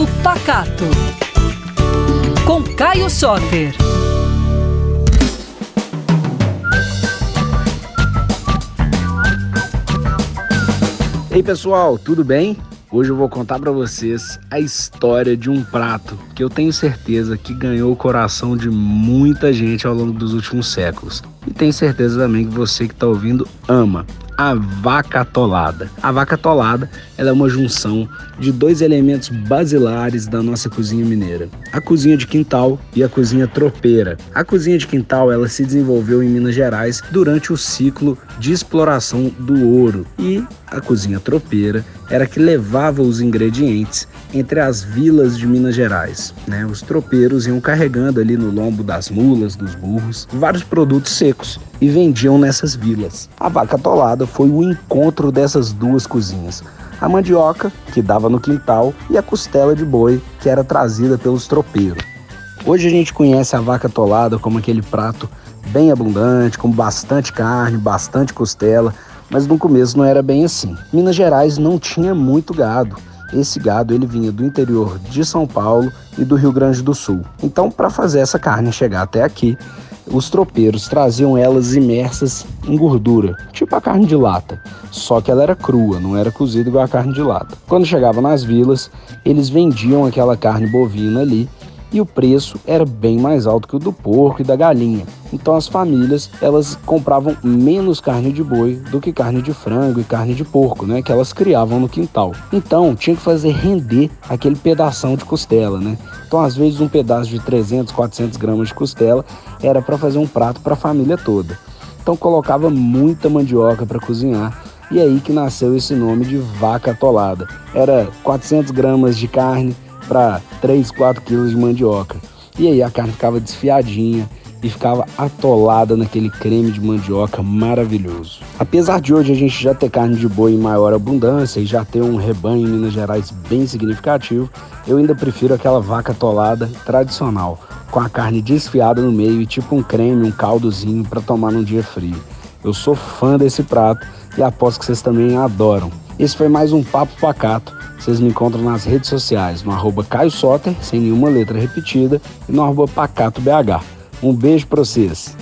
Papo Pacato. Com Caio Soter. Ei pessoal, tudo bem? Hoje eu vou contar para vocês a história de um prato que eu tenho certeza que ganhou o coração de muita gente ao longo dos últimos séculos. E tenho certeza também que você que está ouvindo ama a vaca atolada. A vaca atolada é uma junção de dois elementos basilares da nossa cozinha mineira: a cozinha de quintal e a cozinha tropeira. A cozinha de quintal ela se desenvolveu em Minas Gerais durante o ciclo de exploração do ouro e a cozinha tropeira era que levava os ingredientes entre as vilas de Minas Gerais. Né? Os tropeiros iam carregando ali no lombo das mulas, dos burros, vários produtos secos e vendiam nessas vilas. A vaca atolada foi o encontro dessas duas cozinhas. A mandioca, que dava no quintal, e a costela de boi, que era trazida pelos tropeiros. Hoje a gente conhece a vaca atolada como aquele prato bem abundante, com bastante carne, bastante costela, mas no começo não era bem assim. Minas Gerais não tinha muito gado. Esse gado ele vinha do interior de São Paulo e do Rio Grande do Sul. Então, para fazer essa carne chegar até aqui, os tropeiros traziam elas imersas em gordura, tipo a carne de lata, só que ela era crua, não era cozida igual a carne de lata. Quando chegava nas vilas, eles vendiam aquela carne bovina ali e o preço era bem mais alto que o do porco e da galinha. Então as famílias elas compravam menos carne de boi do que carne de frango e carne de porco, né, que elas criavam no quintal. Então tinha que fazer render aquele pedação de costela, né? Então às vezes um pedaço de 300, 400 gramas de costela era para fazer um prato para a família toda. Então colocava muita mandioca para cozinhar e é aí que nasceu esse nome de vaca atolada. Era 400 gramas de carne para 3, 4 quilos de mandioca. E aí a carne ficava desfiadinha e ficava atolada naquele creme de mandioca maravilhoso. Apesar de hoje a gente já ter carne de boi em maior abundância e já ter um rebanho em Minas Gerais bem significativo, eu ainda prefiro aquela vaca atolada tradicional, com a carne desfiada no meio e tipo um creme, um caldozinho para tomar num dia frio. Eu sou fã desse prato e aposto que vocês também adoram. Esse foi mais um Papo Pacato. Vocês me encontram nas redes sociais, no arroba Caio Soter, sem nenhuma letra repetida, e no arroba PacatoBH. Um beijo para vocês.